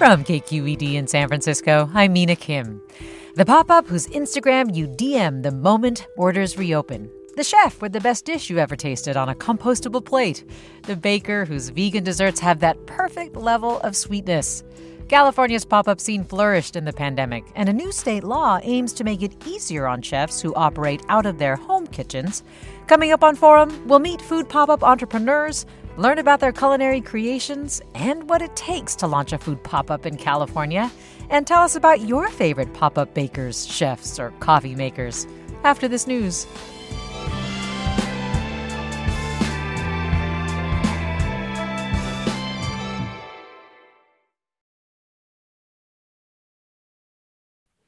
From KQED in San Francisco, I'm Mina Kim. The pop up whose Instagram you DM the moment orders reopen. The chef with the best dish you ever tasted on a compostable plate. The baker whose vegan desserts have that perfect level of sweetness. California's pop up scene flourished in the pandemic, and a new state law aims to make it easier on chefs who operate out of their home kitchens. Coming up on Forum, we'll meet food pop up entrepreneurs Learn about their culinary creations and what it takes to launch a food pop up in California. And tell us about your favorite pop up bakers, chefs, or coffee makers after this news.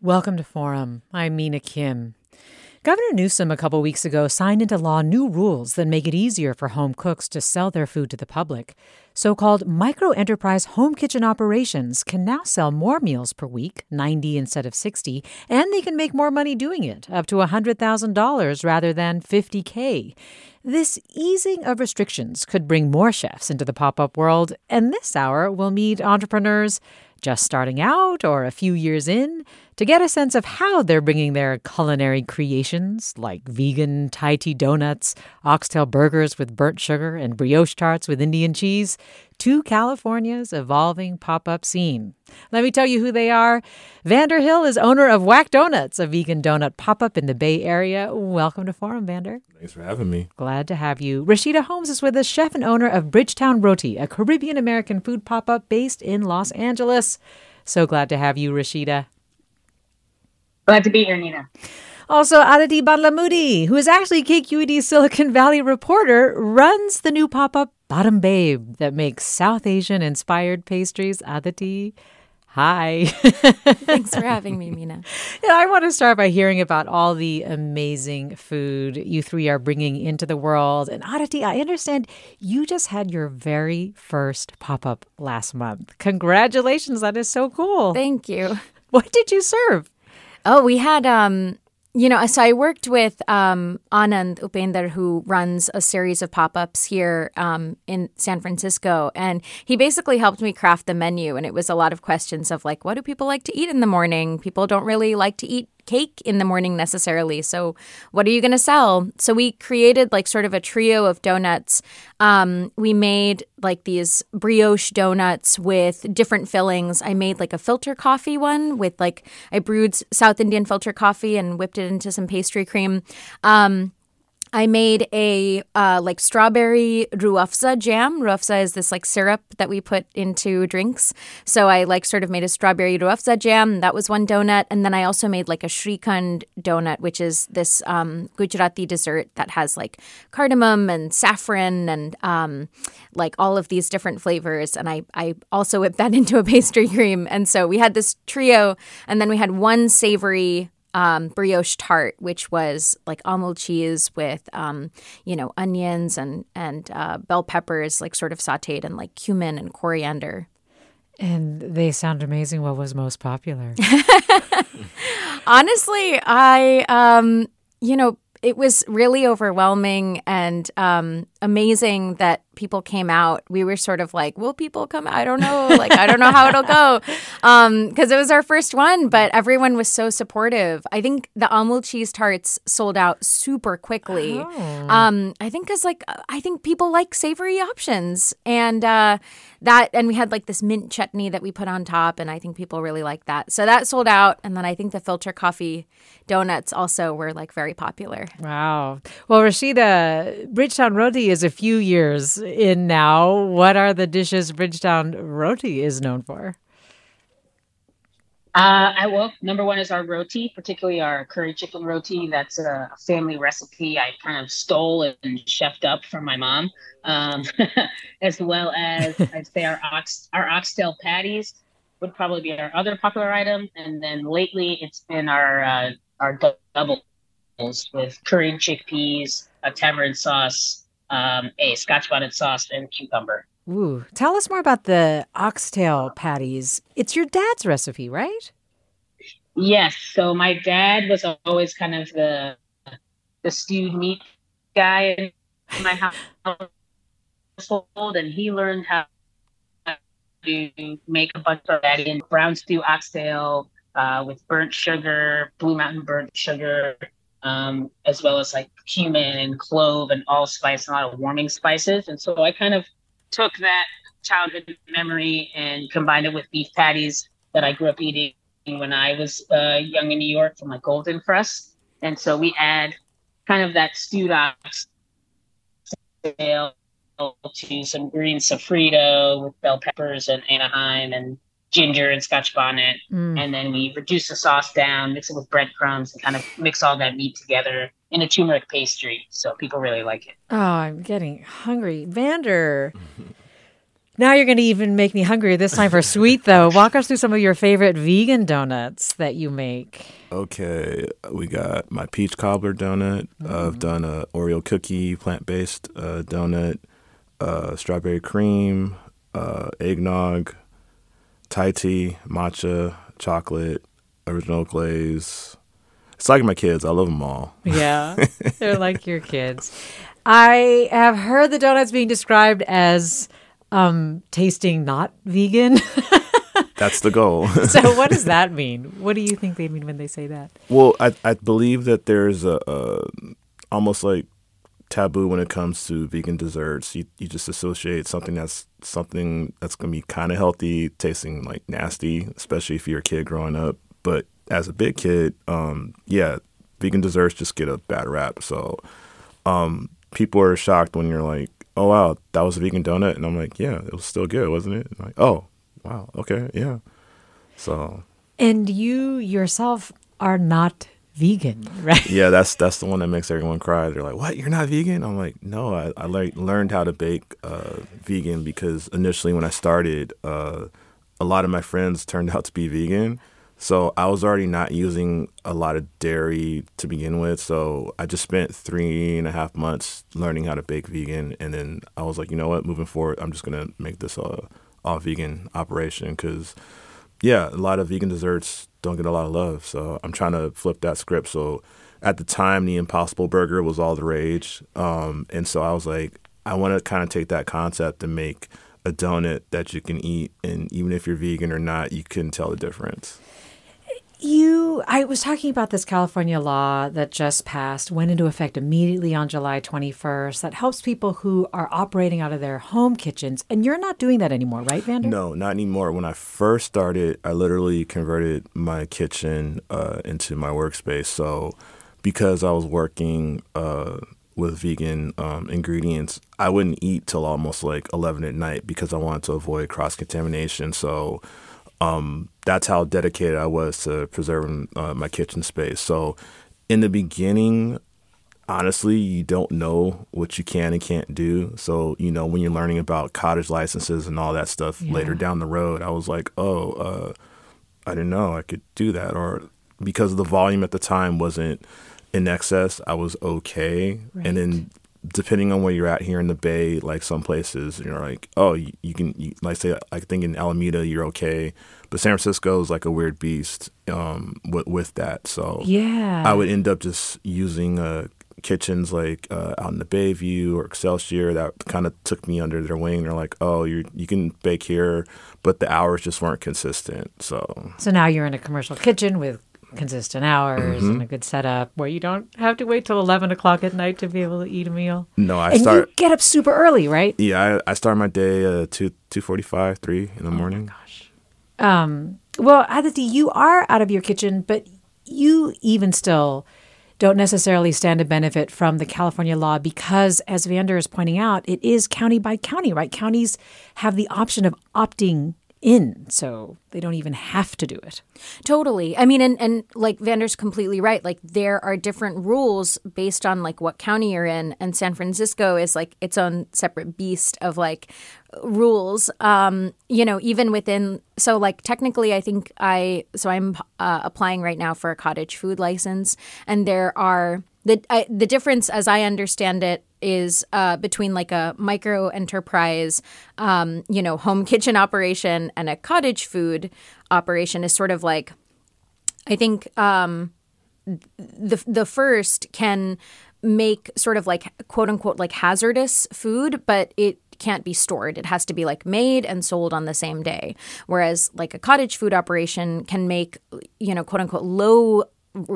Welcome to Forum. I'm Mina Kim. Governor Newsom a couple weeks ago signed into law new rules that make it easier for home cooks to sell their food to the public. So called micro enterprise home kitchen operations can now sell more meals per week, 90 instead of 60, and they can make more money doing it, up to $100,000 rather than 50K. This easing of restrictions could bring more chefs into the pop up world, and this hour we'll meet entrepreneurs just starting out or a few years in to get a sense of how they're bringing their culinary creations, like vegan Thai tea donuts, oxtail burgers with burnt sugar, and brioche tarts with Indian cheese, to California's evolving pop up scene. Let me tell you who they are. Vander Hill is owner of Whack Donuts, a vegan donut pop up in the Bay Area. Welcome to Forum, Vander. Thanks for having me. Glad to have you. Rashida Holmes is with us, chef and owner of Bridgetown Roti, a Caribbean American food pop up based in Los Angeles. So glad to have you, Rashida. Glad to be here, Mina. Also, Adhiti Bandlamudi, who is actually KQED Silicon Valley reporter, runs the new pop up Badam Babe that makes South Asian inspired pastries. Adhiti, hi. Thanks for having me, Mina. Yeah, I want to start by hearing about all the amazing food you three are bringing into the world. And Adhiti, I understand you just had your very first pop up last month. Congratulations. That is so cool. Thank you. What did you serve? Oh, we had um you know, so I worked with um, Anand Upender, who runs a series of pop ups here um, in San Francisco. And he basically helped me craft the menu. And it was a lot of questions of like, what do people like to eat in the morning? People don't really like to eat cake in the morning necessarily. So, what are you going to sell? So, we created like sort of a trio of donuts. Um, we made like these brioche donuts with different fillings. I made like a filter coffee one with like, I brewed South Indian filter coffee and whipped it into some pastry cream. Um, I made a uh, like strawberry Rooh Afza jam. Rooh Afza is this like syrup that we put into drinks. So I like sort of made a strawberry Rooh Afza jam. That was one donut, and then I also made like a shrikhand donut, which is this um, Gujarati dessert that has like cardamom and saffron and um, like all of these different flavors. And I I also whipped that into a pastry cream. And so we had this trio, and then we had one savory um, brioche tart, which was like Amul cheese with, um, you know, onions and and uh, bell peppers, like sort of sautéed, and like cumin and coriander. And they sound amazing. What was most popular? Honestly, I, um, you know, it was really overwhelming, and um, amazing that people came out. We were sort of like, will people come? I don't know. Like, I don't know how it'll go. Um, cause it was our first one, but everyone was so supportive. I think the Amul cheese tarts sold out super quickly. Oh. Um, I think cause like, I think people like savory options and, uh, that, and we had like this mint chutney that we put on top. And I think people really like that. So that sold out. And then I think the filter coffee donuts also were like very popular. Wow. Well, Rashida, Bridgetown Roti is a few years in now. What are the dishes Bridgetown Roti is known for? Uh, I well, number one is our roti, particularly our curry chicken roti. That's a family recipe I kind of stole and chefed up from my mom, um, as well as I'd say our ox our oxtail patties would probably be our other popular item, and then lately it's been our uh, our doubles with curried chickpeas, a tamarind sauce, um, a Scotch bonnet sauce, and cucumber. Ooh, tell us more about the oxtail patties. It's your dad's recipe, right? Yes. So my dad was always kind of the the stewed meat guy in my household, and he learned how to make a bunch of that in brown stew oxtail uh, with burnt sugar, Blue Mountain burnt sugar, um, as well as like cumin and clove and allspice and a lot of warming spices. And so I kind of took that childhood memory and combined it with beef patties that I grew up eating when I was uh, young in New York from like Golden Krust. And so we add kind of that stewed oxtail to some green sofrito with bell peppers and Anaheim and ginger and scotch bonnet. Mm. And then we reduce the sauce down, mix it with breadcrumbs, and kind of mix all that meat together in a turmeric pastry. So people really like it. Oh, I'm getting hungry. Vander. Now you're going to even make me hungry this time for sweet, though. Walk us through some of your favorite vegan donuts that you make. Okay, we got my peach cobbler donut. Mm. I've done a Oreo cookie plant based uh, donut, uh, strawberry cream, uh, eggnog, Thai tea, matcha, chocolate, original glaze. It's like my kids. I love them all. Yeah, they're like your kids. I have heard the donuts being described as um, tasting not vegan. That's the goal. so, what does that mean? What do you think they mean when they say that? Well, I, I believe that there's a, a almost like taboo when it comes to vegan desserts. You you just associate something that's something that's gonna be kind of healthy, tasting like nasty, especially if you're a kid growing up. But as a big kid, um, yeah, vegan desserts just get a bad rap. So um, people are shocked when you're like, "Oh wow, that was a vegan donut," and I'm like, "Yeah, it was still good, wasn't it?" like, "Oh, wow, okay, yeah." So. And you yourself are not vegan, right? Yeah, that's that's the one that makes everyone cry. They're like, "What? You're not vegan?" I'm like, "No, I, I like learned how to bake uh, vegan because initially when I started, uh, a lot of my friends turned out to be vegan." So I was already not using a lot of dairy to begin with. So I just spent three and a half months learning how to bake vegan, and then I was like, you know what? Moving forward, I'm just gonna make this a all vegan operation because, yeah, a lot of vegan desserts don't get a lot of love. So I'm trying to flip that script. So at the time, the Impossible Burger was all the rage, um, and so I was like, I want to kind of take that concept and make a donut that you can eat, and even if you're vegan or not, you can tell the difference. You, I was talking about this California law that just passed, went into effect immediately on July 21st, that helps people who are operating out of their home kitchens. And you're not doing that anymore, right, Vander? No, not anymore. When I first started, I literally converted my kitchen uh, into my workspace. So because I was working uh, with vegan um, ingredients, I wouldn't eat till almost like 11 at night because I wanted to avoid cross contamination. So um, that's how dedicated I was to preserving uh, my kitchen space. So, in the beginning, honestly, you don't know what you can and can't do. So, you know, when you're learning about cottage licenses and all that stuff yeah. later down the road, I was like, oh, uh, I didn't know I could do that. Or because the volume at the time wasn't in excess, I was okay. Right. And then depending on where you're at here in the Bay, like some places, you're like, oh, you, you can, you, like say, I think in Alameda, you're okay, but San Francisco is like a weird beast um, with with that. So yeah, I would end up just using a kitchens like uh, out in the Bayview or Excelsior that kind of took me under their wing. They're like, "Oh, you you can bake here," but the hours just weren't consistent. So So now you're in a commercial kitchen with consistent hours Mm-hmm. and a good setup where you don't have to wait till 11 o'clock at night to be able to eat a meal. no, I and start. you get up super early, right? Yeah, I, I start my day uh, two two forty five, three in the morning. gosh Um, well, Adhiti, you are out of your kitchen, but you even still don't necessarily stand to benefit from the California law because, as Vander is pointing out, it is county by county, right? Counties have the option of opting in, so they don't even have to do it. Totally. I mean, and, and like Vander's completely right. Like there are different rules based on like what county you're in, and San Francisco is like its own separate beast of like rules. Um, you know, even within so like technically, I think I so I'm uh, applying right now for a cottage food license, and there are the I, the difference, as I understand it, is uh, between like a micro enterprise, um, you know, home kitchen operation and a cottage food operation is sort of like, I think um, the the first can make sort of like quote unquote like hazardous food, but it can't be stored. It has to be like made and sold on the same day. Whereas like a cottage food operation can make, you know, quote unquote low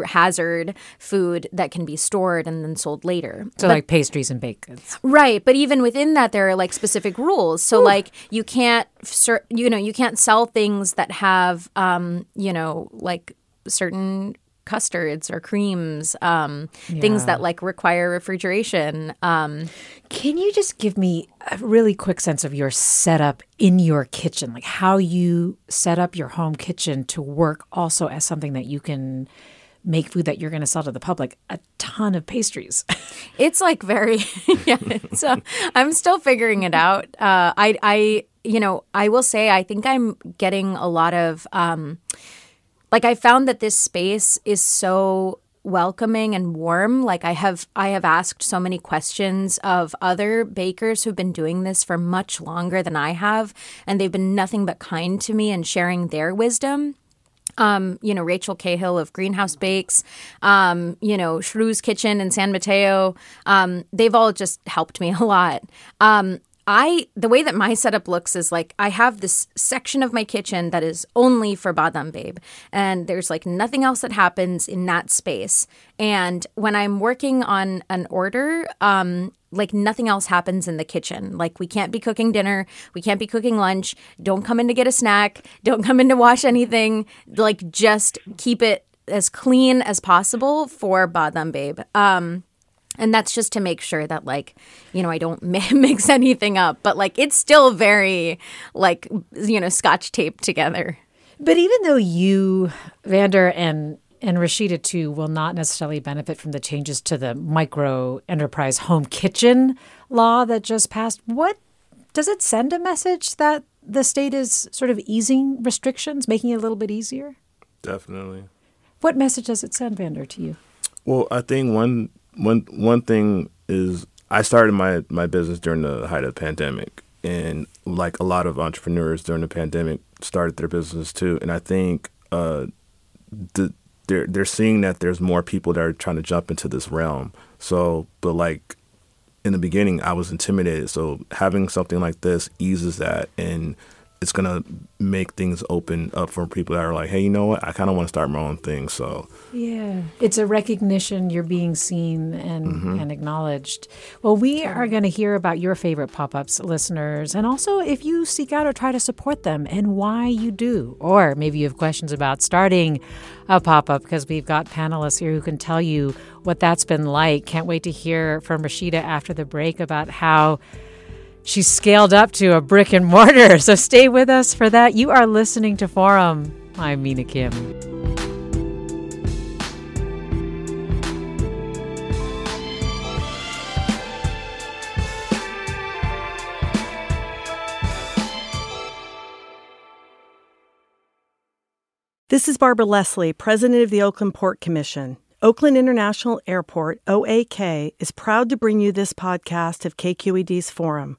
hazard food that can be stored and then sold later. So, like pastries and baked goods. Right, but even within that, there are like specific rules. So, like, you can't, you know, you can't sell things that have, um, you know, like certain custards or creams, um, things that like require refrigeration. Um, Can you just give me a really quick sense of your setup in your kitchen, like how you set up your home kitchen to work also as something that you can make food that you're going to sell to the public? A ton of pastries. it's like very, yeah. So I'm still figuring it out. Uh, I, I, you know, I will say I think I'm getting a lot of. Um, like I found that this space is so welcoming and warm like i have i have asked so many questions of other bakers who've been doing this for much longer than i have and they've been nothing but kind to me and sharing their wisdom um, you know, Rachel Cahill of Greenhouse Bakes, um, you know, Shrew's Kitchen in San Mateo. Um, they've all just helped me a lot. Um, I the way that my setup looks is like I have this section of my kitchen that is only for Badam Babe, and there's like nothing else that happens in that space. And when I'm working on an order, um, like nothing else happens in the kitchen. Like we can't be cooking dinner, we can't be cooking lunch. Don't come in to get a snack. Don't come in to wash anything. Like just keep it as clean as possible for Badam Babe. Um, and that's just to make sure that like you know i don't mi- mix anything up but like it's still very like you know scotch taped together But even though you, Vander, and and Rashida too, will not necessarily benefit from the changes to the micro enterprise home kitchen law that just passed, what does it send a message that the state is sort of easing restrictions, making it a little bit easier? Definitely. What message does it send, Vander, to you? Well, I think one one one thing is I started my my business during the height of the pandemic, and like a lot of entrepreneurs during the pandemic started their business too. And I think uh, the they're they're seeing that there's more people that are trying to jump into this realm. So, but like in the beginning, I was intimidated. So having something like this eases that, and it's gonna make things open up for people that are like, hey, you know what? I kind of want to start my own thing. So Yeah, it's a recognition you're being seen and, mm-hmm. and acknowledged. Well, we are going to hear about your favorite pop ups, listeners, and also if you seek out or try to support them and why you do. Or maybe you have questions about starting a pop up because we've got panelists here who can tell you what that's been like. Can't wait to hear from Rashida after the break about how. She's scaled up to a brick and mortar. So stay with us for that. You are listening to Forum. I'm Mina Kim. This is Barbara Leslie, President of the Oakland Port Commission. Oakland International Airport, OAK, is proud to bring you this podcast of KQED's Forum.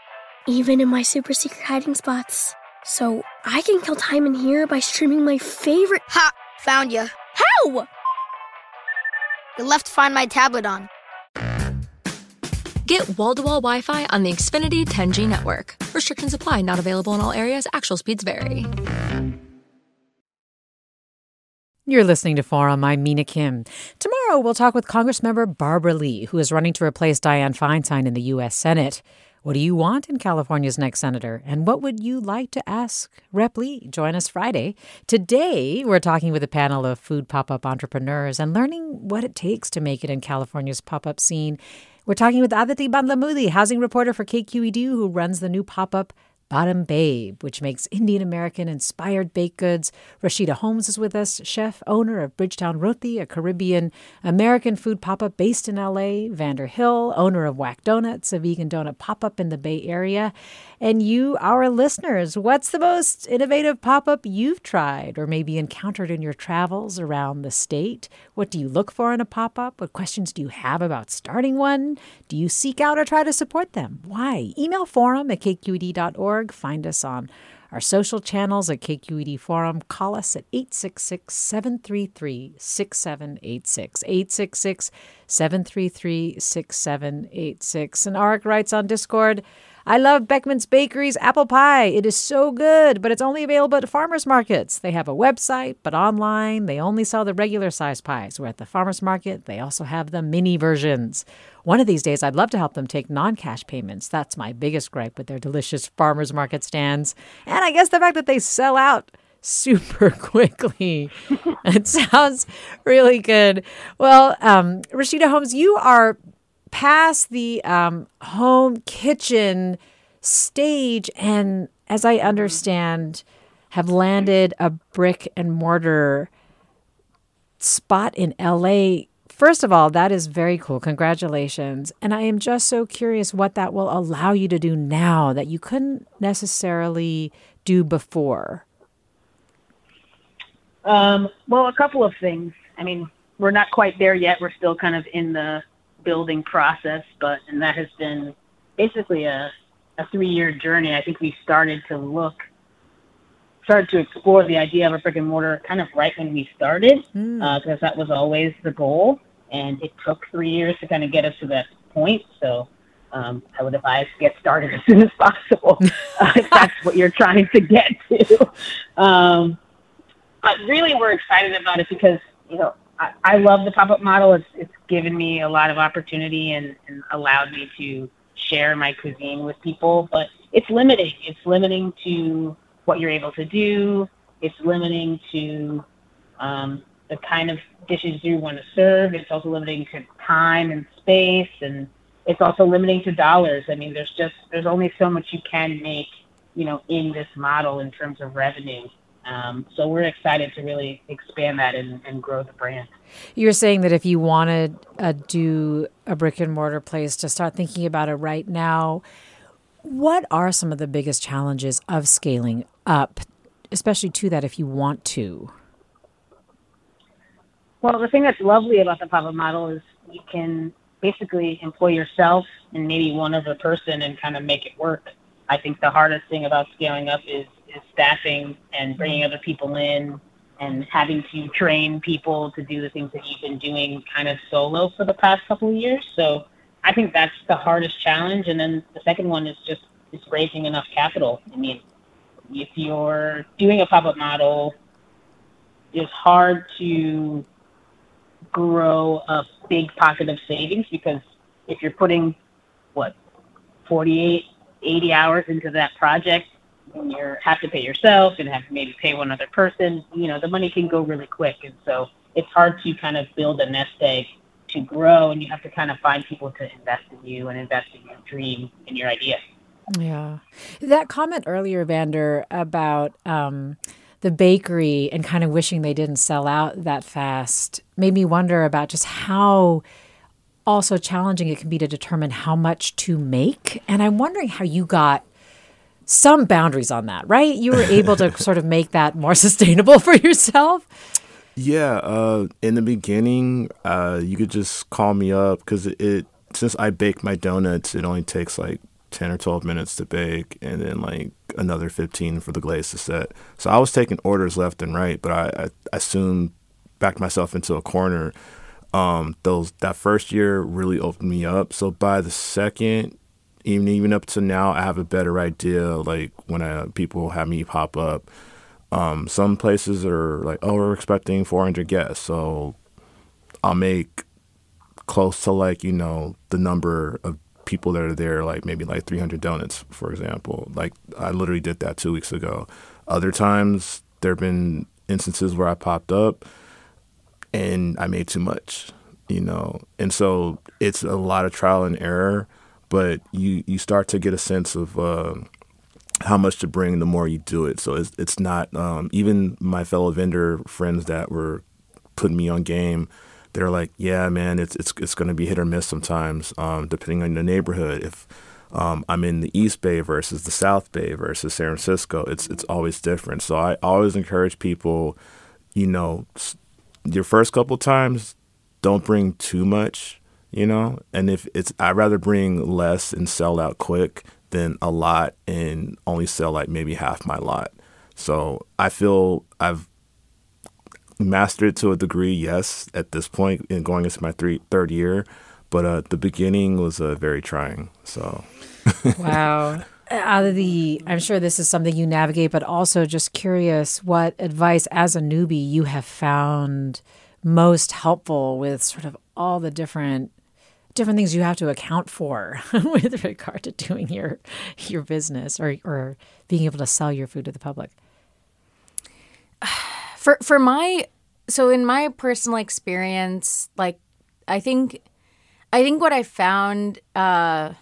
even in my super secret hiding spots. So I can kill time in here by streaming my favorite. Ha! Found you. How? You left Find My tablet on. Get wall to wall Wi Fi on the Xfinity 10G network. Restrictions apply, not available in all areas. Actual speeds vary. You're listening to Forum. I'm Mina Kim. Tomorrow, we'll talk with Congressmember Barbara Lee, who is running to replace Dianne Feinstein in the U.S. Senate. What do you want in California's next senator? And what would you like to ask Rep Lee? Join us Friday. Today, we're talking with a panel of food pop up entrepreneurs and learning what it takes to make it in California's pop up scene. We're talking with Adhiti Bandlamudi, housing reporter for KQED, who runs the new pop up Badam Babe, which makes Indian American inspired baked goods. Rashida Holmes is with us, chef, owner of Bridgetown Roti, a Caribbean American food pop up based in LA. Vander Hill, owner of Whack Donuts, a vegan donut pop up in the Bay Area. And you, our listeners, what's the most innovative pop up you've tried or maybe encountered in your travels around the state? What do you look for in a pop up? What questions do you have about starting one? Do you seek out or try to support them? Why? Email forum at kqed.org Find us on our social channels at KQED Forum. Call us at 866 733 6786. 866 733 6786. And Arik writes on Discord, I love Beckmann's Bakery's apple pie. It is so good, but it's only available at farmers markets. They have a website, but online they only sell the regular size pies. Where at the farmers market, they also have the mini versions. One of these days, I'd love to help them take non cash payments. That's my biggest gripe with their delicious farmers market stands. And I guess the fact that they sell out super quickly. it sounds really good. Well, um, Rashida Holmes, you are past the um, home kitchen stage and as i understand have landed a brick and mortar spot in la first of all that is very cool. Congratulations. And i am just so curious what that will allow you to do now that you couldn't necessarily do before. Um, well a couple of things. I mean we're not quite there yet. We're still kind of in the building process, but and that has been basically a, a three year journey. I think we started to look, started to explore the idea of a brick and mortar kind of right when we started, because mm. uh, that was always the goal. And it took three years to kind of get us to that point. So um, I would advise get started as soon as possible uh, if that's what you're trying to get to. Um, but really, we're excited about it because you know I, love the pop-up model. It's it's given me a lot of opportunity and, and allowed me to share my cuisine with people. But it's limiting. It's limiting to what you're able to do. It's limiting to um, the kind of dishes you want to serve. It's also limiting to time and space, and it's also limiting to dollars. I mean, there's just there's only so much you can make, you know, in this model in terms of revenue. Um, so we're excited to really expand that and, and, grow the brand. You're saying that if you wanted to do a brick and mortar place to start thinking about it right now, what are some of the biggest challenges of scaling up, especially to that if you want to? Well, the thing that's lovely about the pop-up model is you can basically employ yourself and maybe one other person and kind of make it work. I think the hardest thing about scaling up is is staffing and bringing other people in and having to train people to do the things that you've been doing kind of solo for the past couple of years. So I think that's the hardest challenge. And then the second one is just is raising enough capital. I mean, if you're doing a pop-up model, it's hard to grow a big pocket of savings because if you're putting what 48 80 hours into that project you have to pay yourself and have to maybe pay one other person, you know, the money can go really quick. And so it's hard to kind of build a nest egg to grow and you have to kind of find people to invest in you and invest in your dream and your idea. Yeah. That comment earlier, Vander, about um, the bakery and kind of wishing they didn't sell out that fast made me wonder about just how also challenging it can be to determine how much to make. And I'm wondering how you got some boundaries on that, right? You were able to sort of make that more sustainable for yourself. Yeah, uh, in the beginning, uh, you could just call me up because it, it, since I bake my donuts, it only takes like ten or twelve minutes to bake, and then like another fifteen for the glaze to set. So I was taking orders left and right, but I, I, I soon backed myself into a corner. Um, those that first year really opened me up. So by the second, even even up to now, I have a better idea. Like when I, people have me pop up um, some places are like, oh, we're expecting 400 guests, so I'll make close to like you know the number of people that are there, like maybe like 300 donuts, for example. Like I literally did that two weeks ago. Other times there have been instances where I popped up and I made too much, you know, and so it's a lot of trial and error. But you you start to get a sense of. Uh, how much to bring the more you do it. So it's it's not um, even my fellow vendor friends that were putting me on game. They're like, yeah, man, it's it's it's going to be hit or miss sometimes, um, depending on the neighborhood. If um, I'm in the East Bay versus the South Bay versus San Francisco, it's it's always different. So I always encourage people, you know, your first couple times, don't bring too much, you know. And if it's, I'd rather bring less and sell out quick than a lot and only sell like maybe half my lot. So I feel I've mastered it to a degree, yes, at this point in going into my three, third year. But uh, the beginning was uh, very trying. So, wow. Out of the, I'm sure this is something you navigate, but also just curious what advice as a newbie you have found most helpful with sort of all the different different things you have to account for with regard to doing your your business or or being able to sell your food to the public? For for my so in my personal experience, like I think I think what I found uh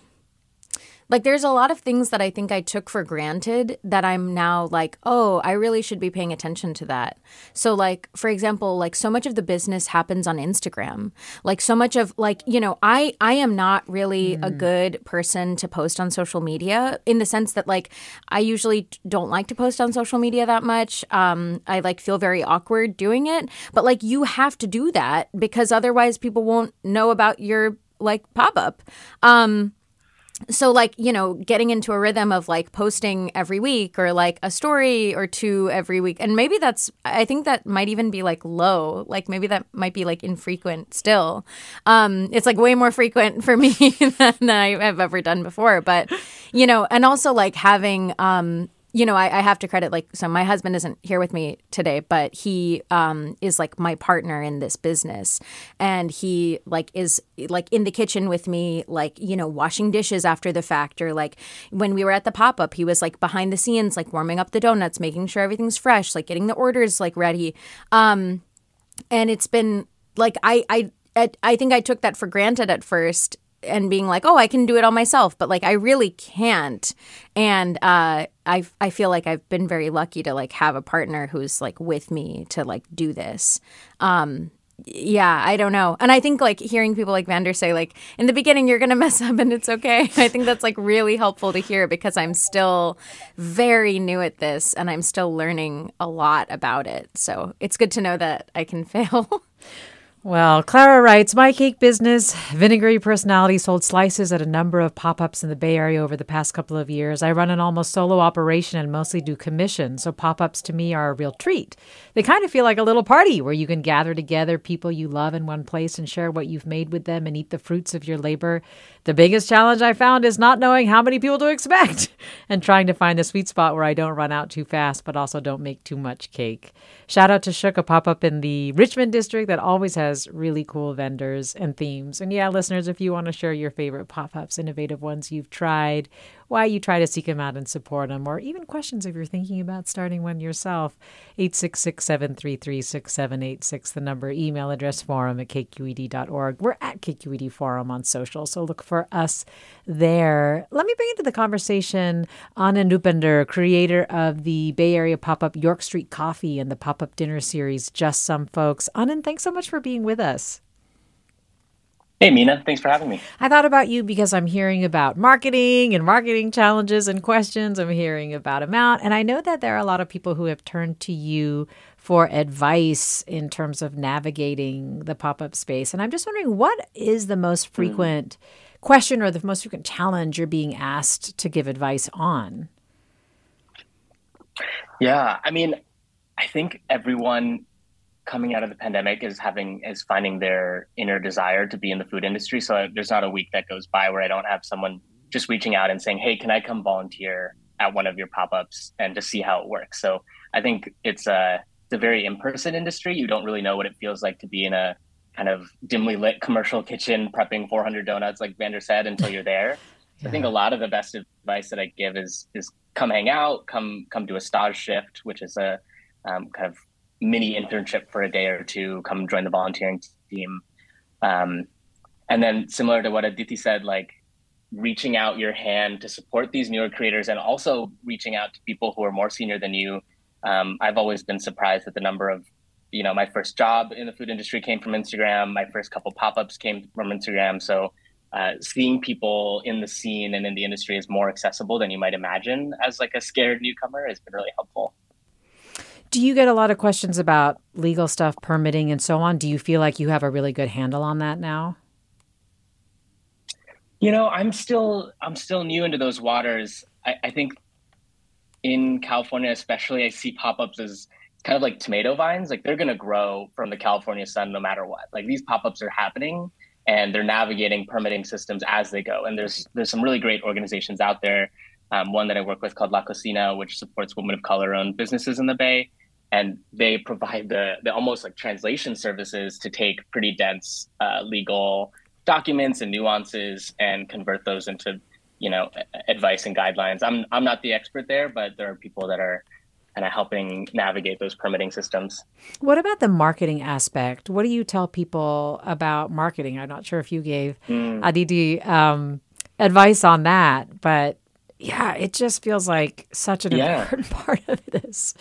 like there's a lot of things that I think I took for granted that I'm now like, oh, I really should be paying attention to that. So like for example, like so much of the business happens on Instagram. Like so much of like, you know, I I am not really mm. a good person to post on social media in the sense that like I usually don't like to post on social media that much. Um I like feel very awkward doing it, but like you have to do that because otherwise people won't know about your like pop-up. Um so like you know getting into a rhythm of like posting every week or like a story or two every week. And maybe that's i think that might even be like low. Like maybe that might be like infrequent still. Um it's like way more frequent for me than i have ever done before. But you know and also like having um you know, I, I, have to credit like so. My husband isn't here with me today, but he um, is like my partner in this business, and he like is like in the kitchen with me, like you know, washing dishes after the fact, or like when we were at the pop up, he was like behind the scenes, like warming up the donuts, making sure everything's fresh, like getting the orders like ready. Um, and it's been like I I I think I took that for granted at first and being like, oh, I can do it all myself, but like I really can't. And uh, I I feel like I've been very lucky to like have a partner who's like with me to like do this. Um, yeah, I don't know. And I think like hearing people like Vander say like in the beginning you're going to mess up and it's okay. I think that's like really helpful to hear because I'm still very new at this and I'm still learning a lot about it. So, it's good to know that I can fail. Well, Clara writes My cake business, Vinegary Personality, sold slices at a number of pop ups in the Bay Area over the past couple of years. I run an almost solo operation and mostly do commission, so pop ups to me are a real treat. They kind of feel like a little party where you can gather together people you love in one place and share what you've made with them and eat the fruits of your labor. The biggest challenge I found is not knowing how many people to expect and trying to find the sweet spot where I don't run out too fast, but also don't make too much cake. Shout out to Shook, a pop up in the Richmond district that always has really cool vendors and themes. And yeah, listeners, if you want to share your favorite pop ups, innovative ones you've tried, why you try to seek them out and support them, or even questions if you're thinking about starting one yourself. 866 733 6786, the number, email address forum at kqed.org. We're at KQED Forum on social, so look for us there. Let me bring into the conversation Anand Upender, creator of the Bay Area pop up York Street Coffee and the pop up dinner series, Just Some Folks. Anand, thanks so much for being with us. Hey, Mina. Thanks for having me. I thought about you because I'm hearing about marketing and marketing challenges and questions. I'm hearing about amount. And I know that there are a lot of people who have turned to you for advice in terms of navigating the pop up space. And I'm just wondering what is the most hmm. frequent mm. question or the most frequent challenge you're being asked to give advice on? Yeah. I mean, I think everyone coming out of the pandemic is having is finding their inner desire to be in the food industry. So there's not a week that goes by where I don't have someone just reaching out and saying, "Hey, can I come volunteer at one of your pop-ups and to see how it works?" So I think it's a it's a very in-person industry. You don't really know what it feels like to be in a kind of dimly lit commercial kitchen prepping 400 donuts, like Vander said, until you're there. yeah. I think a lot of the best advice that I give is is come hang out, come come do a stage shift, which is a um, kind of mini internship for a day or two, come join the volunteering team. Um, and then similar to what Adhiti said, like reaching out your hand to support these newer creators and also reaching out to people who are more senior than you. Um, I've always been surprised at the number of, you know, my first job in the food industry came from Instagram. My first couple pop-ups came from Instagram. So uh, seeing people in the scene and in the industry is more accessible than you might imagine as like a scared newcomer has been really helpful. Do you get a lot of questions about legal stuff, permitting, and so on? Do you feel like you have a really good handle on that now? You know, I'm still I'm still new into those waters. I, I think in California, especially, I see pop-ups as kind of like tomato vines. Like they're going to grow from the California sun no matter what. Like these pop-ups are happening, and they're navigating permitting systems as they go. And there's there's some really great organizations out there. Um, one that I work with called La Cocina, which supports women of color-owned businesses in the Bay and they provide the, the almost like translation services to take pretty dense uh, legal documents and nuances and convert those into you know advice and guidelines. I'm i'm not the expert there but there are people that are kind of helping navigate those permitting systems. What about the marketing aspect? What do you tell people about marketing? I'm not sure if you gave mm. adhiti um, advice on that but yeah it just feels like such an yeah. important part of this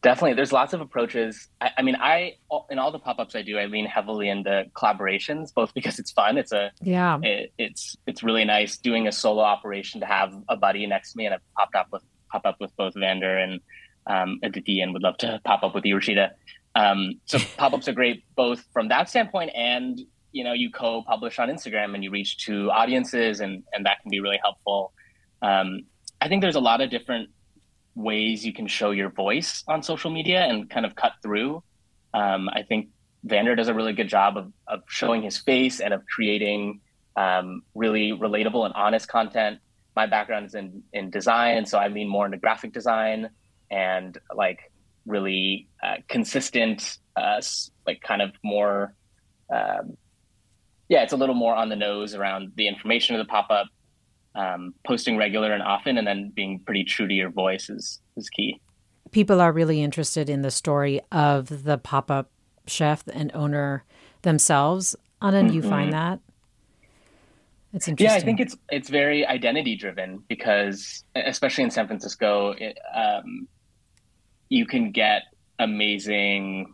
Definitely, there's lots of approaches. I, I, mean, I in all the pop-ups I do, I lean heavily into collaborations, both because it's fun. It's a yeah. It, it's it's really nice doing a solo operation to have a buddy next to me, and I've popped up with pop up with both Vander and um, Adhiti, and would love to pop up with you, Rashida. Um, so pop-ups are great both from that standpoint, and you know, you co-publish on Instagram and you reach to audiences, and and that can be really helpful. Um, I think there's a lot of different ways you can show your voice on social media and kind of cut through. Um, I think Vander does a really good job of, of showing his face and of creating um, really relatable and honest content. My background is in, in design, so I lean more into graphic design and like really uh, consistent, uh, like kind of more, um, yeah, it's a little more on the nose around the information of the pop up um, posting regular and often, and then being pretty true to your voice is is key. People are really interested in the story of the pop up chef and owner themselves. Anand, mm-hmm. you find that? It's interesting. Yeah, I think it's it's very identity driven because, especially in San Francisco, it, um, you can get amazing.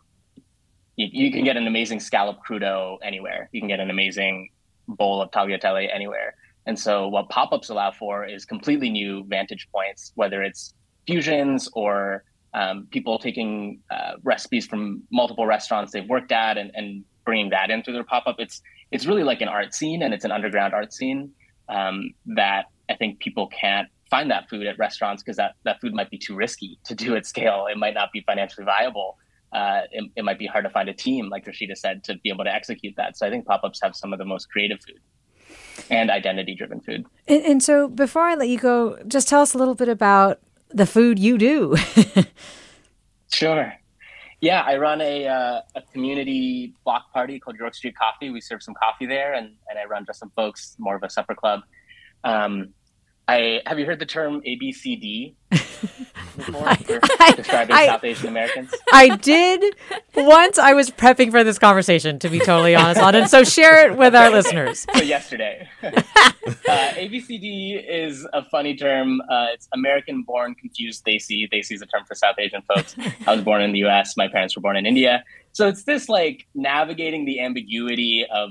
You, you, can get an amazing scallop crudo anywhere. You can get an amazing bowl of tagliatelle anywhere. And so what pop-ups allow for is completely new vantage points, whether it's fusions or um, people taking uh, recipes from multiple restaurants they've worked at and, and bringing that into their pop-up. It's it's really like an art scene, and it's an underground art scene um, that I think people can't find that food at restaurants because that, that food might be too risky to do at scale. It might not be financially viable. Uh, it, it might be hard to find a team, like Rashida said, to be able to execute that. So I think pop-ups have some of the most creative food and identity driven food. And, and, so before I let you go, just tell us a little bit about the food you do. sure. Yeah, I run a, uh, a community block party called York Street Coffee. We serve some coffee there, and, and I run just some folks, more of a supper club. Um, I have you heard the term ABCD? before for describing I, South Asian Americans? I did once. I was prepping for this conversation, to be totally honest, Anand so share it with our listeners. So yesterday, uh, ABCD is a funny term. Uh, it's American-born confused Desi. Desi is a term for South Asian folks. I was born in the U.S. My parents were born in India. So it's this like navigating the ambiguity of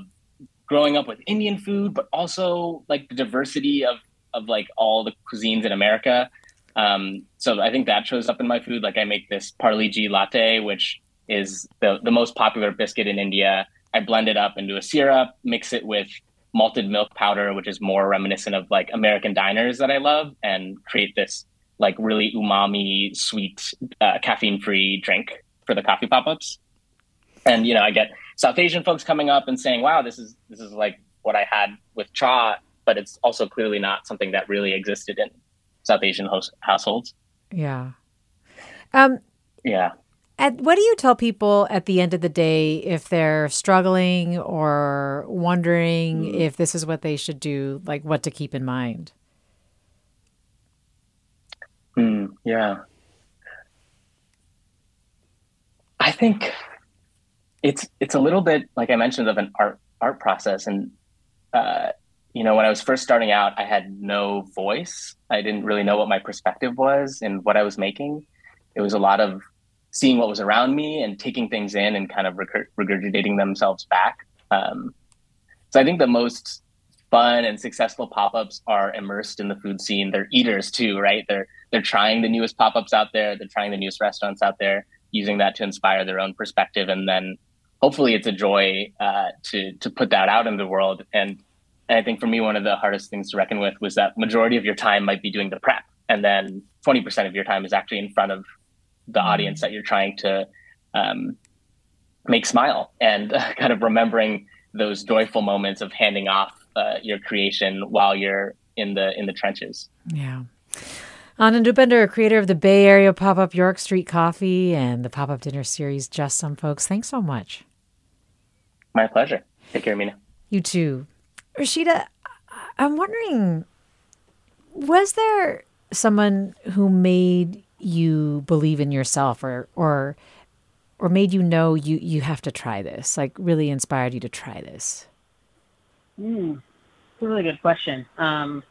growing up with Indian food, but also like the diversity of of like all the cuisines in America. Um, so I think that shows up in my food. Like I make this Parle-G latte, which is the the most popular biscuit in India. I blend it up into a syrup, mix it with malted milk powder, which is more reminiscent of like American diners that I love, and create this like really umami, sweet, uh, caffeine free drink for the coffee pop ups. And you know, I get South Asian folks coming up and saying, "Wow, this is this is like what I had with cha," but it's also clearly not something that really existed in South Asian host, households. Yeah. Um, yeah. At, what do you tell people at the end of the day if they're struggling or wondering mm. if this is what they should do, like what to keep in mind? Mm, yeah. I think it's it's a little bit like I mentioned of an art art process, and uh, you know when I was first starting out, I had no voice. I didn't really know what my perspective was and what I was making. It was a lot of seeing what was around me and taking things in and kind of regurgitating themselves back. Um, so I think the most fun and successful pop-ups are immersed in the food scene. They're eaters too, right? They're they're trying the newest pop-ups out there. They're trying the newest restaurants out there, using that to inspire their own perspective, and then hopefully it's a joy uh, to to put that out in the world. And, and I think for me, one of the hardest things to reckon with was that majority of your time might be doing the prep, and then 20% of your time is actually in front of the mm-hmm. audience that you're trying to um, make smile, and uh, kind of remembering those joyful moments of handing off uh, your creation while you're in the in the trenches. Yeah. Anand Upender, creator of the Bay Area pop up York Street Coffee and the pop up dinner series Just Some Folks. Thanks so much. My pleasure. Take care, Mina. You too. Rashida, I'm wondering was there someone who made you believe in yourself or or or made you know you you have to try this like really inspired you to try this? Mm, it's a really good question. Um,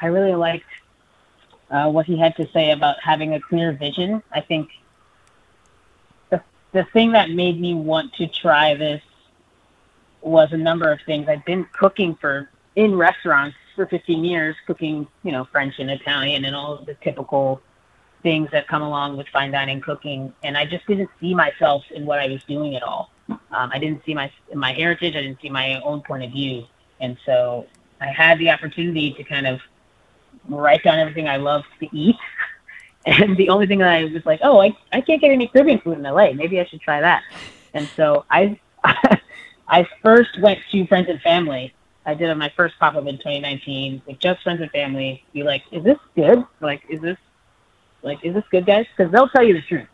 i really liked uh, what he had to say about having a clear vision. I think the, the thing that made me want to try this was a number of things. I'd been cooking for in restaurants for 15 years, cooking, you know, French and Italian and all of the typical things that come along with fine dining cooking. And I just didn't see myself in what I was doing at all. Um, I didn't see my my heritage. I didn't see my own point of view. And so I had the opportunity to kind of write down everything I loved to eat. And the only thing that I was like, oh, I, I can't get any Caribbean food in LA. Maybe I should try that. And so I I first went to friends and family. I did my first pop up in 2019, with just friends and family. Be like, is this good? Like, is this like is this good, guys? Because they'll tell you the truth.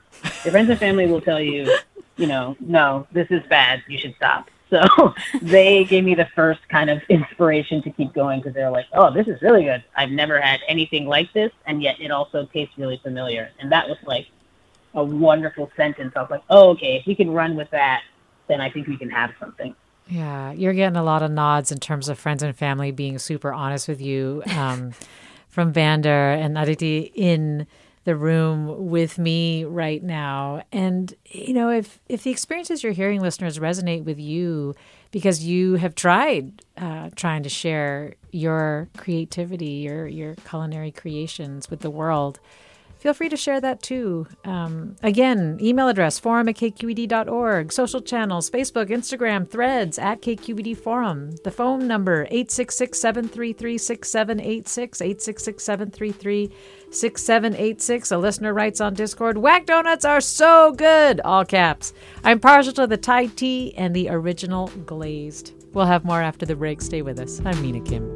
Your friends and family will tell you, you know, no, this is bad. You should stop. So they gave me the first kind of inspiration to keep going because they're like, oh, this is really good. I've never had anything like this, and yet it also tastes really familiar. And that was like a wonderful sentence. I was like, oh, okay, if we can run with that, then I think we can have something. Yeah, you're getting a lot of nods in terms of friends and family being super honest with you um, from Vandor and Adhiti in the room with me right now. And you know, if if the experiences you're hearing, listeners, resonate with you because you have tried uh, trying to share your creativity, your your culinary creations with the world feel free to share that too. Um, again, email address forum at kqed.org, social channels, Facebook, Instagram, threads at KQED Forum. The phone number 866 733 6786, 866 733 6786. A listener writes on Discord, Whack donuts are so good, all caps. I'm partial to the Thai tea and the original glazed. We'll have more after the break. Stay with us. I'm Mina Kim.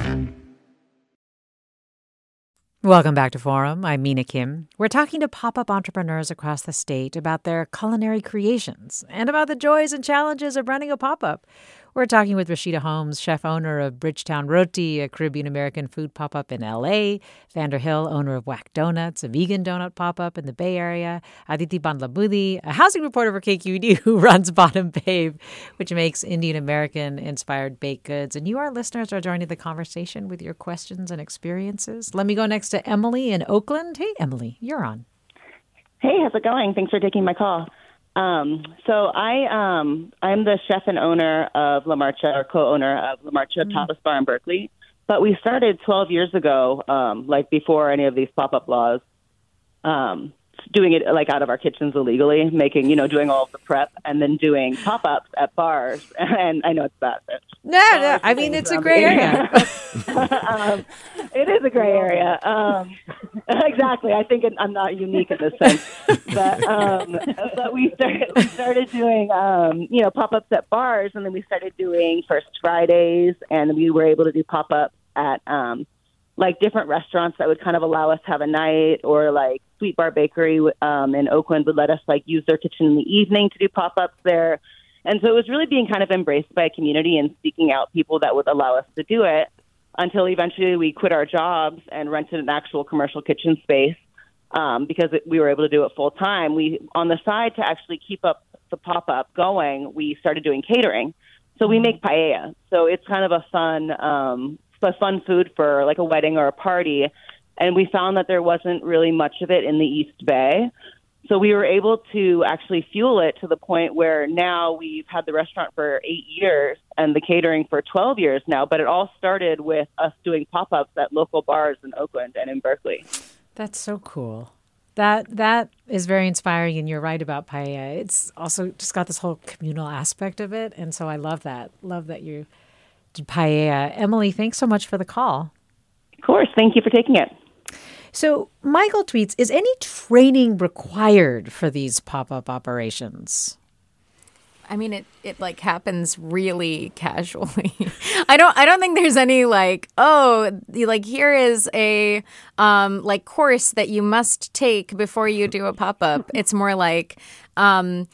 Welcome back to Forum. I'm Mina Kim. We're talking to pop up entrepreneurs across the state about their culinary creations and about the joys and challenges of running a pop up. We're talking with Rashida Holmes, chef owner of Bridgetown Roti, a Caribbean American food pop up in LA, Vandor Hill, owner of Whack Donuts, a vegan donut pop up in the Bay Area, Adhiti Bandlamudi, a housing reporter for KQED who runs Badam Babe, which makes Indian American inspired baked goods. And you, our listeners, are joining the conversation with your questions and experiences. Let me go next to Emily in Oakland. Hey, Emily, you're on. Hey, how's it going? Thanks for taking my call. Um, so I um, I'm the chef and owner of La Marcha, or co-owner of La Marcha mm. Tapas Bar in Berkeley. But we started 12 years ago, um, like before any of these pop-up laws. Um, doing it like out of our kitchens illegally, making you know doing all of the prep and then doing pop ups at bars. And I know it's bad. No, no, I mean it's a gray area. um, it is a gray area. Um, exactly. I think it, I'm not unique in this sense, but um, but we started we started doing um, you know pop ups at bars, and then we started doing First Fridays, and we were able to do pop ups at um, like different restaurants that would kind of allow us to have a night or like Sweet Bar Bakery um, in Oakland would let us like use their kitchen in the evening to do pop ups there. And so it was really being kind of embraced by a community and seeking out people that would allow us to do it until eventually we quit our jobs and rented an actual commercial kitchen space um, because it, we were able to do it full time. We on the side to actually keep up the pop up going, we started doing catering. So we make paella. So it's kind of a fun, um, a fun food for like a wedding or a party and we found that there wasn't really much of it in the East Bay. So we were able to actually fuel it to the point where now we've had the restaurant for eight years and the catering for 12 years now. But it all started with us doing pop ups at local bars in Oakland and in Berkeley. That's so cool. That that is very inspiring, and you're right about paella. It's also just got this whole communal aspect of it, and so I love that. Love that you did paella. Emily, thanks so much for the call. Of course, thank you for taking it. So, Michael tweets Is any training required for these pop up operations? I mean, it, it like happens really casually. I don't I don't think there's any like oh like here is a um like course that you must take before you do a pop up. it's more like um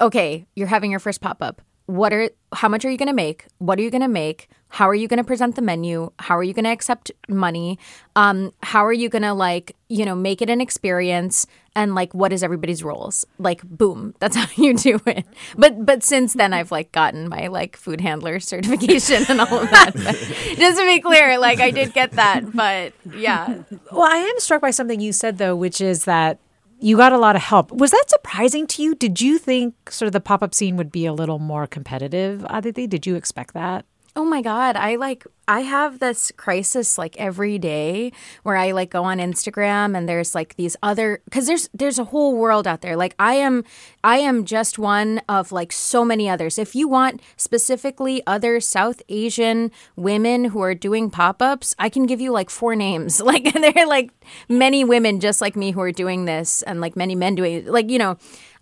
okay, you're having your first pop up what are how much are you going to make what are you going to make how are you going to present the menu how are you going to accept money um how are you going to like you know make it an experience and like what is everybody's roles like boom that's how you do it but but since then i've like gotten my like food handler certification and all of that just to be clear like i did get that but yeah well i am struck by something you said though which is that you got a lot of help. Was that surprising to you? Did you think sort of the pop up scene would be a little more competitive, Adhiti? Did you expect that? Oh my God. I like, I have this crisis like every day where I like go on Instagram and there's like these other, cause there's, there's a whole world out there. Like I am, I am just one of like so many others. If you want specifically other South Asian women who are doing pop ups, I can give you like four names. Like there are like many women just like me who are doing this and like many men doing. Like, you know,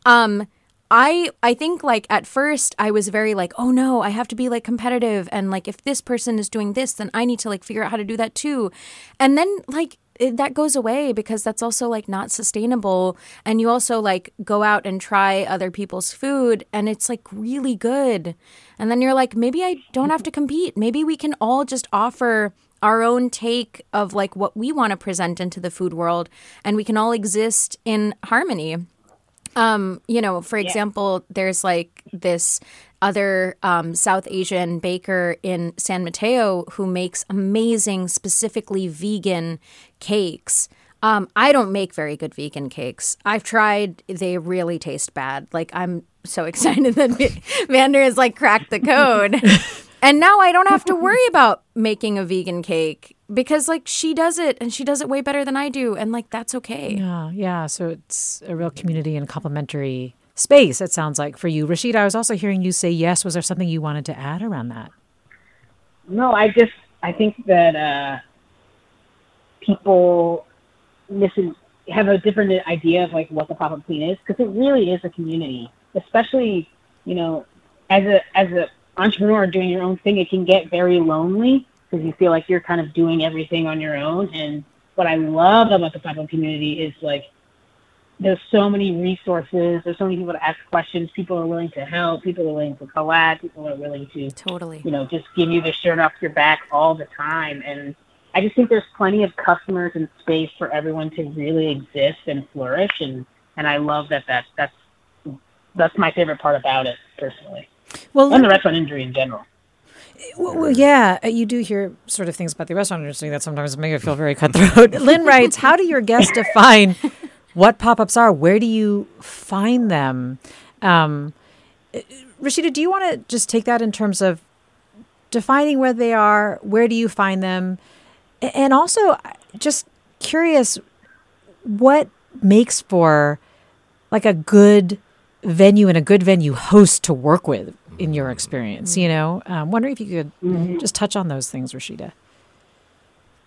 um, I I think like at first I was very like, oh no, I have to be like competitive and like if this person is doing this, then I need to like figure out how to do that too. And then like it, that goes away because that's also like not sustainable and you also like go out and try other people's food and it's like really good. And then you're like, maybe I don't have to compete. Maybe we can all just offer our own take of like what we want to present into the food world and we can all exist in harmony. Um, you know, for example, there's like this other um, South Asian baker in San Mateo who makes amazing, specifically vegan cakes. Um, I don't make very good vegan cakes. I've tried; they really taste bad. Like I'm so excited that Vandor has like cracked the code, and now I don't have to worry about making a vegan cake because like she does it and she does it way better than I do, and like that's okay. Yeah, yeah. So it's a real community and complementary space. It sounds like for you, Rashida. I was also hearing you say yes. Was there something you wanted to add around that? No, I just I think that uh, people listen have a different idea of like what the pop up scene is because it really is a community, especially you know as a as a entrepreneur doing your own thing, it can get very lonely because you feel like you're kind of doing everything on your own. And what I love about the pop community is like there's so many resources. There's so many people to ask questions. People are willing to help. People are willing to collab. People are willing to totally, you know, just give you the shirt off your back all the time. And I just think there's plenty of customers and space for everyone to really exist and flourish. And and I love that. That that's that's my favorite part about it personally. Well, and the restaurant industry in general. Well, yeah, uh, you do hear sort of things about the restaurant industry that sometimes make it feel very cutthroat. Lynn writes, "How do your guests define what pop-ups are? Where do you find them?" Um, Rashida, do you want to just take that in terms of defining where they are? Where do you find them? And also, just curious, what makes for like a good venue and a good venue host to work with in your experience? You know, um, wondering if you could mm-hmm. just touch on those things, Rashida.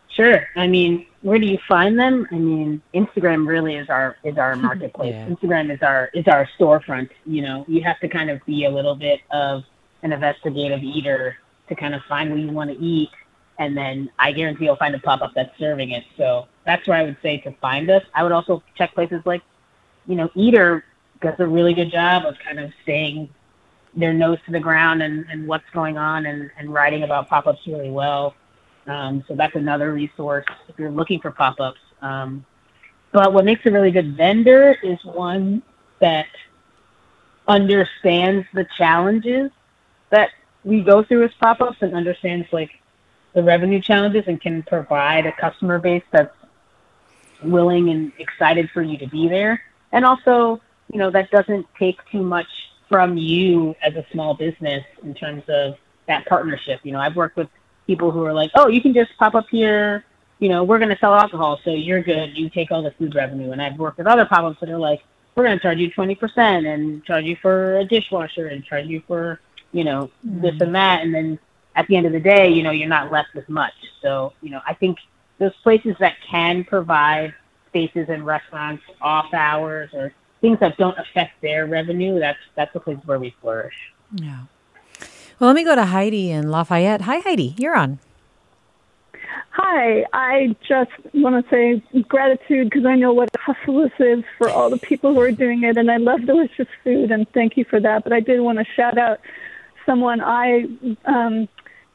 Sure. I mean, where do you find them? I mean, Instagram really is our is our marketplace. yeah. Instagram is our is our storefront. You know, you have to kind of be a little bit of an investigative eater to kind of find what you want to eat and then I guarantee you'll find a pop up that's serving it. So that's where I would say to find us. I would also check places like, you know, Eater does a really good job of kind of staying their nose to the ground and, and what's going on and, and writing about pop ups really well. Um, so that's another resource if you're looking for pop ups. Um, but what makes a really good vendor is one that understands the challenges that we go through as pop ups and understands like the revenue challenges and can provide a customer base that's willing and excited for you to be there. And also, you know, that doesn't take too much from you as a small business in terms of that partnership. You know, I've worked with people who are like, oh, you can just pop up here. You know, we're going to sell alcohol, so you're good. You take all the food revenue. And I've worked with other pop ups that are like, we're going to charge you 20% and charge you for a dishwasher and charge you for, you know, mm-hmm. this and that. And then at the end of the day, you know, you're not left with much. So, you know, I think those places that can provide spaces and restaurants off hours or things that don't affect their revenue, that's that's the place where we flourish. Yeah. Well, let me go to Heidi in Lafayette. Hi, Heidi. You're on. Hi, I just want to say gratitude because I know what a hustle this is for all the people who are doing it, and I love delicious food, and thank you for that. But I did want to shout out someone I um,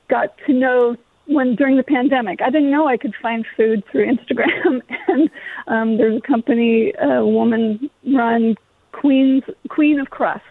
got to know when during the pandemic. I didn't know I could find food through Instagram, and um, there's a company, a woman run Queen's Queen of Crusts,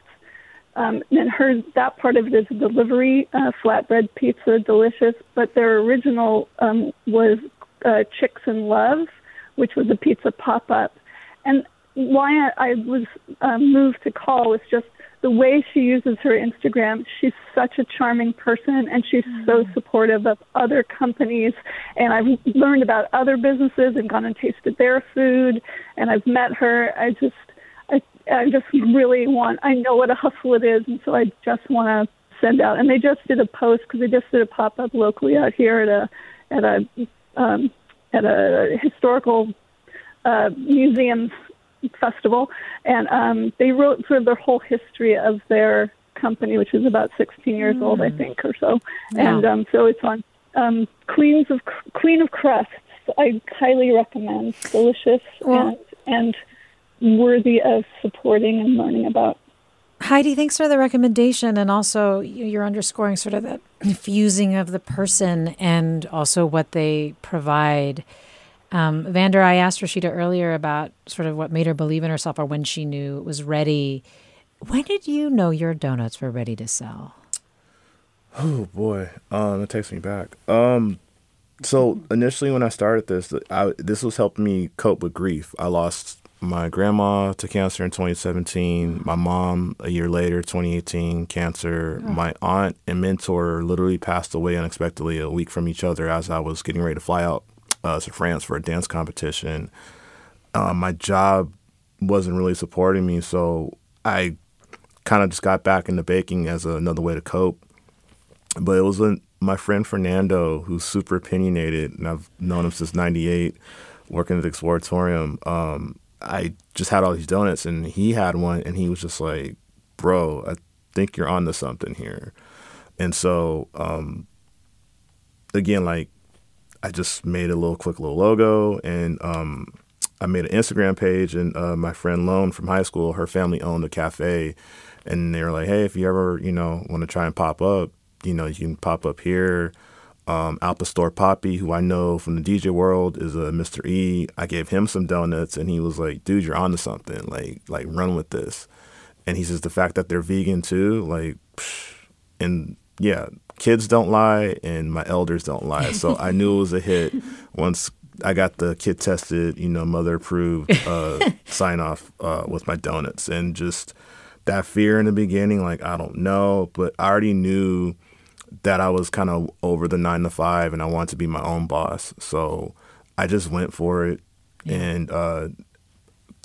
um, and her that part of it is a delivery uh, flatbread pizza, delicious. But their original um, was uh, Chicks in Love, which was a pizza pop up, and why I, I was um, moved to call was just the way she uses her Instagram, she's such a charming person and she's mm-hmm. so supportive of other companies. And I've learned about other businesses and gone and tasted their food. And I've met her. I just, I, I just really want, I know what a hustle it is. And so I just want to send out. And they just did a post because they just did a pop up locally out here at a, at a, um, at a historical uh, museum festival, and um, they wrote sort of their whole history of their company, which is about 16 years mm. old, I mm. think, or so. Yeah. And um, so it's on um, Queens of Queen of Crusts. I highly recommend. Delicious well, and and worthy of supporting and learning about. Heidi, thanks for the recommendation. And also, you're underscoring sort of that fusing of the person and also what they provide. Um, Vandor, I asked Rashida earlier about sort of what made her believe in herself or when she knew it was ready. When did you know your donuts were ready to sell? Oh boy, um, it takes me back. Um, so initially when I started this, I, this was helping me cope with grief. I lost my grandma to cancer in 2017. My mom a year later, 2018, cancer. Oh. My aunt and mentor literally passed away unexpectedly a week from each other as I was getting ready to fly out uh, to France for a dance competition. Uh, my job wasn't really supporting me, so I kind of just got back into baking as another way to cope. But it was a, my friend Fernando, who's super opinionated, and I've known him since '98, working at the Exploratorium. Um, I just had all these donuts, and he had one, and he was just like, "Bro, I think you're onto something here." And so, um, again, like, I just made a little quick little logo, and um, I made an Instagram page. And uh, my friend Lone from high school, her family owned a cafe, and they were like, "Hey, if you ever, you know, want to try and pop up, you know, you can pop up here. Um, Alpa Store Poppy, who I know from the DJ world, is a Mr. E. I gave him some donuts, and he was like, "Dude, you're onto something. Like, like run with this." And he says the fact that they're vegan too, like, psh, and yeah, kids don't lie, and my elders don't lie. So I knew it was a hit once I got the kid tested, you know, mother approved uh, sign off uh, with my donuts, and just that fear in the beginning, like I don't know, but I already knew that I was kind of over the nine to five and I wanted to be my own boss. So I just went for it yeah. and uh,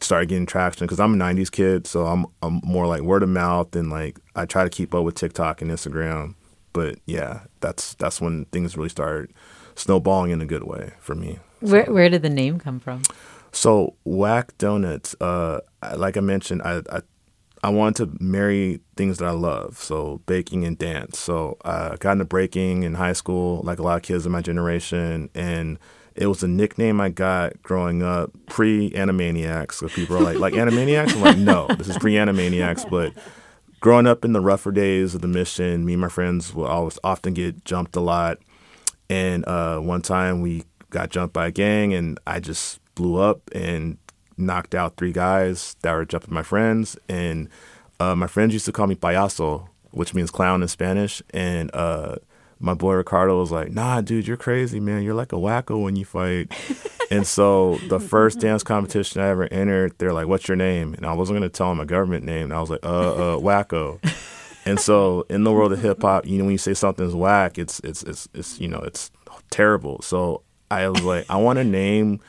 started getting traction because I'm a 90s kid. So I'm, I'm more like word of mouth and like I try to keep up with TikTok and Instagram. But yeah, that's that's when things really started snowballing in a good way for me. So. Where, where did the name come from? So Whack Donuts, uh, like I mentioned, I, I I wanted to marry things that I love, so baking and dance. So I got into breaking in high school, like a lot of kids in my generation, and it was a nickname I got growing up pre Animaniacs. So people are like, like Animaniacs? I'm like, no, this is pre Animaniacs. But growing up in the rougher days of the mission, me and my friends would always often get jumped a lot. And uh, one time we got jumped by a gang, and I just blew up and knocked out three guys that were jumping my friends, and uh, my friends used to call me payaso, which means clown in Spanish, and uh, my boy Ricardo was like, "Nah, dude, you're crazy, man. You're like a wacko when you fight." and so the first dance competition I ever entered, they're like, "What's your name?" And I wasn't gonna tell them my government name, and I was like, "Uh, uh, wacko." and so in the world of hip hop, you know, when you say something's whack, it's it's it's it's you know it's terrible. So I was like, I want a name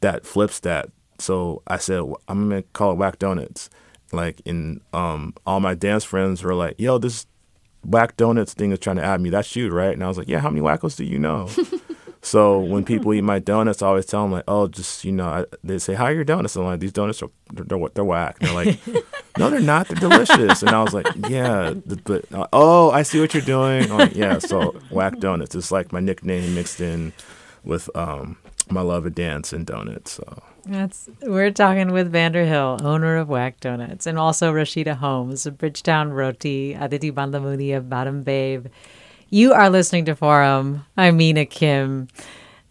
that flips that so I said, I'm gonna call it Whack Donuts. Like, in um, all my dance friends were like, "Yo, this Whack Donuts thing is trying to add me. That's you, right?" And I was like, "Yeah. How many wackos do you know?" so when people eat my donuts, I always tell them like, "Oh, just you know," I, they say, "How are your donuts?" I'm like, "These donuts are they're, they're, they're whack." And they're like, "No, they're not. They're delicious." And I was like, "Yeah, but uh, oh, I see what you're doing." Like, yeah, so Whack Donuts. It's like my nickname mixed in with um, my love of dance and donuts. So. That's we're talking with Vandor Hill, owner of Whack Donuts, and also Rashida Holmes Bridgetown Roti, Adhiti Bandlamudi of Badam Babe. You are listening to Forum. I'm Mina Kim.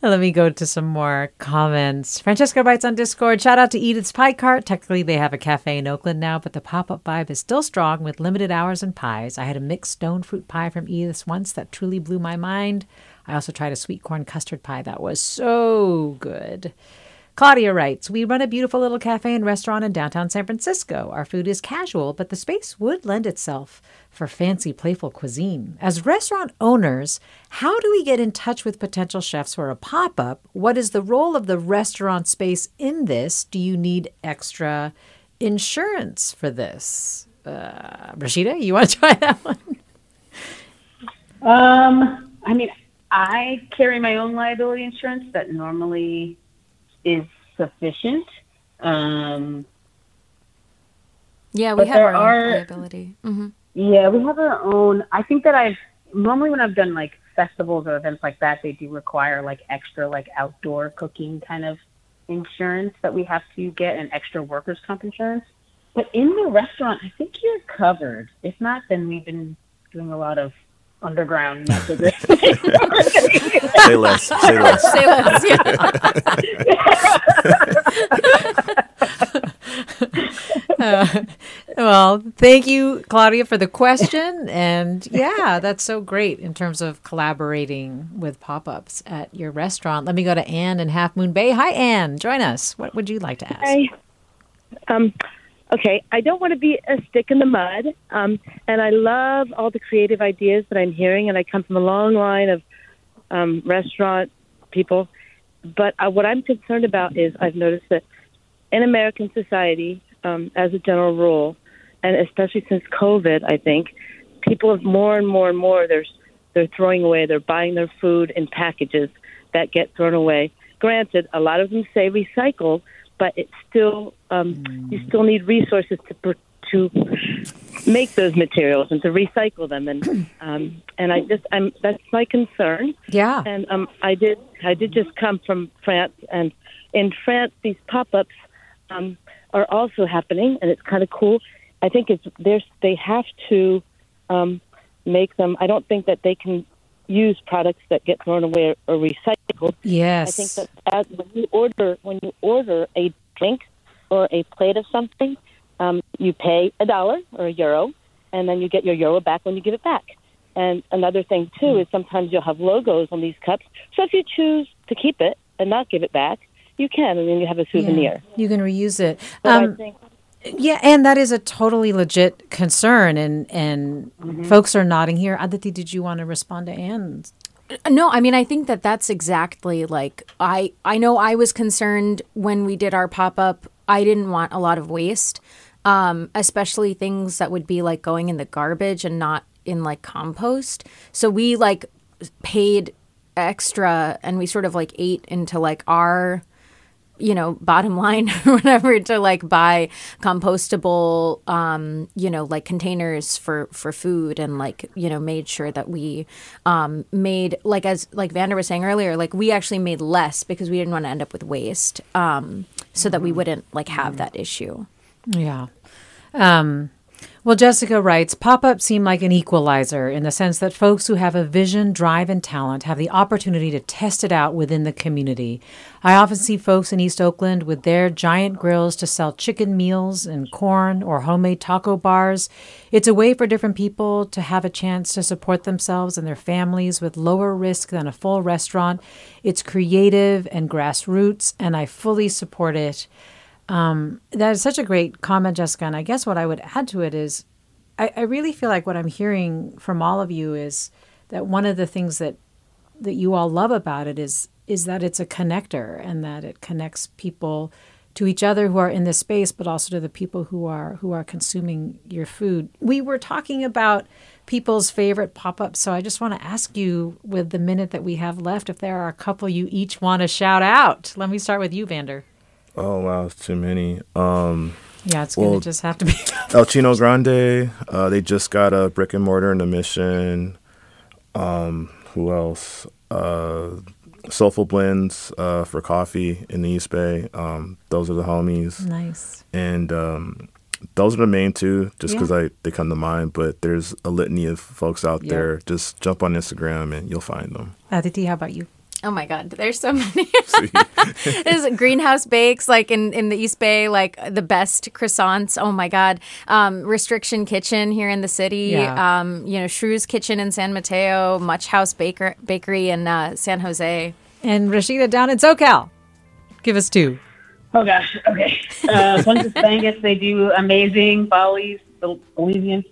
Let me go to some more comments. Francesca writes on Discord Shout out to Edith's Pie Cart. Technically, they have a cafe in Oakland now, but the pop up vibe is still strong with limited hours and pies. I had a mixed stone fruit pie from Edith's once that truly blew my mind. I also tried a sweet corn custard pie that was so good. Claudia writes We run a beautiful little cafe and restaurant in downtown San Francisco. Our food is casual, but the space would lend itself for fancy, playful cuisine. As restaurant owners, how do we get in touch with potential chefs for a pop up? What is the role of the restaurant space in this? Do you need extra insurance for this? Uh, Rashida, you want to try that one? Um, I mean, I carry my own liability insurance that normally is sufficient. Um, yeah, we have our own are, liability. Mm-hmm. Yeah, we have our own. I think that I've normally when I've done like festivals or events like that, they do require like extra like outdoor cooking kind of insurance that we have to get and extra workers comp insurance. but in the restaurant, I think you're covered. If not, then we've been doing a lot of underground messages. say less. Say less. Say less. Uh, well, thank you, Claudia, for the question. And yeah, that's so great in terms of collaborating with pop ups at your restaurant. Let me go to Anne in Half Moon Bay. Hi, Anne. Join us. What would you like to ask? Hi. Um, okay, I don't want to be a stick in the mud, um, and I love all the creative ideas that I'm hearing, and I come from a long line of um, restaurant people. But uh, what I'm concerned about is I've noticed that in American society, um, as a general rule, and especially since COVID, I think people have more and more and more they're they're throwing away. They're buying their food in packages that get thrown away. Granted, a lot of them say recycle, but it's still um, you still need resources to pr- to make those materials and to recycle them and um, and I just I'm that's my concern. Yeah. And um, I did I did just come from France and in France these pop-ups um, are also happening and it's kind of cool. I think it's there's they have to um, make them. I don't think that they can use products that get thrown away or, or recycled. Yes. I think that as when you order when you order a drink or a plate of something, um, you pay a dollar or a euro, and then you get your euro back when you give it back. And another thing too is sometimes you'll have logos on these cups. So if you choose to keep it and not give it back, you can, and then you have a souvenir. Yeah, you can reuse it. Um, think yeah, and that is a totally legit concern, and and folks are nodding here. Adhiti, did you want to respond to Anne's? No, I mean I think that that's exactly like I I know I was concerned when we did our pop up. I didn't want a lot of waste, um, especially things that would be like going in the garbage and not in like compost. So we like paid extra and we sort of like ate into like our you know bottom line or whatever to like buy compostable um you know like containers for for food and like you know made sure that we um made like as like vandor was saying earlier like we actually made less because we didn't want to end up with waste um so that we wouldn't like have that issue. Yeah. Um, well, Jessica writes pop ups seem like an equalizer in the sense that folks who have a vision, drive, and talent have the opportunity to test it out within the community. I often see folks in East Oakland with their giant grills to sell chicken meals and corn or homemade taco bars. It's a way for different people to have a chance to support themselves and their families with lower risk than a full restaurant. It's creative and grassroots, and I fully support it. Um, that is such a great comment, Jessica. And I guess what I would add to it is I, I really feel like what I'm hearing from all of you is that one of the things that that you all love about it is is that it's a connector and that it connects people to each other who are in this space but also to the people who are who are consuming your food. We were talking about people's favorite pop-ups so I just want to ask you with the minute that we have left if there are a couple you each want to shout out. Let me start with you, Vandor. Oh wow, it's too many. Um, Yeah, it's going to just have to be El Chino Grande. Uh, they just got a brick and mortar in the Mission. Um, who else? Uh, Soulful Blends uh, for coffee in the East Bay. Um, those are the homies. Nice. And um, those are the main two, just because Yeah. I they come to mind. But there's a litany of folks out there. Just jump on Instagram and you'll find them. Adhiti, how about you? Oh my God, there's so many. there's Greenhouse Bakes, like in, in the East Bay, like the best croissants. Oh my God. Um, Restriction Kitchen here in the city. Yeah. Um, you know, Shrew's Kitchen in San Mateo, Much House Baker, Bakery in uh, San Jose. And Rashida down in SoCal. Give us two. Oh gosh. Okay. Uh, Punches Bangus, they do amazing Bali's, the Bolivian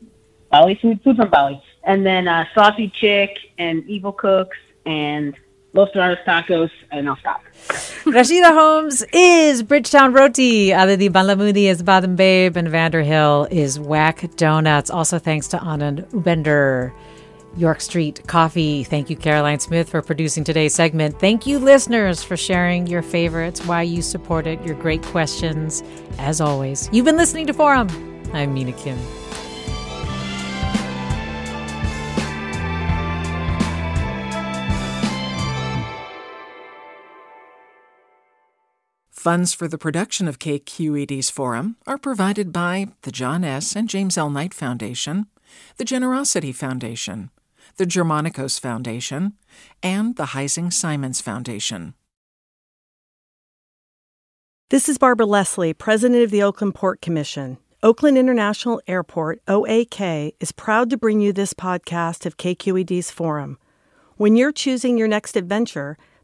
Bali food, food from Bali, and then uh, Saucy Chick and Evil Cooks and Los Dorados Tacos, and I'll stop. Rashida Holmes is Bridgetown Roti. Adhiti Bandlamudi is Badam Babe. And Vandor Hill is Whack Donuts. Also thanks to Anand Upender. York Street Coffee. Thank you, Caroline Smith, for producing today's segment. Thank you, listeners, for sharing your favorites, why you support it, your great questions. As always, you've been listening to Forum. I'm Mina Kim. Funds for the production of KQED's forum are provided by the John S. and James L. Knight Foundation, the Generosity Foundation, the Germanacos Foundation, and the Heising Simons Foundation. This is Barbara Leslie, President of the Oakland Port Commission. Oakland International Airport, OAK, is proud to bring you this podcast of KQED's Forum. When you're choosing your next adventure,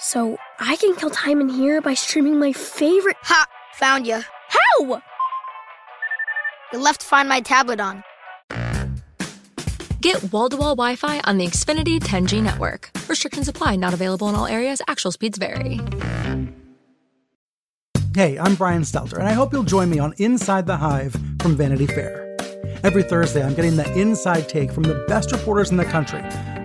So I can kill time in here by streaming my favorite. Ha! Found you. How? You left Find My tablet on. Get wall to wall Wi Fi on the Xfinity 10G network. Restrictions apply, not available in all areas. Actual speeds vary. Hey, I'm Brian Stelter, and I hope you'll join me on Inside the Hive from Vanity Fair. Every Thursday, I'm getting the inside take from the best reporters in the country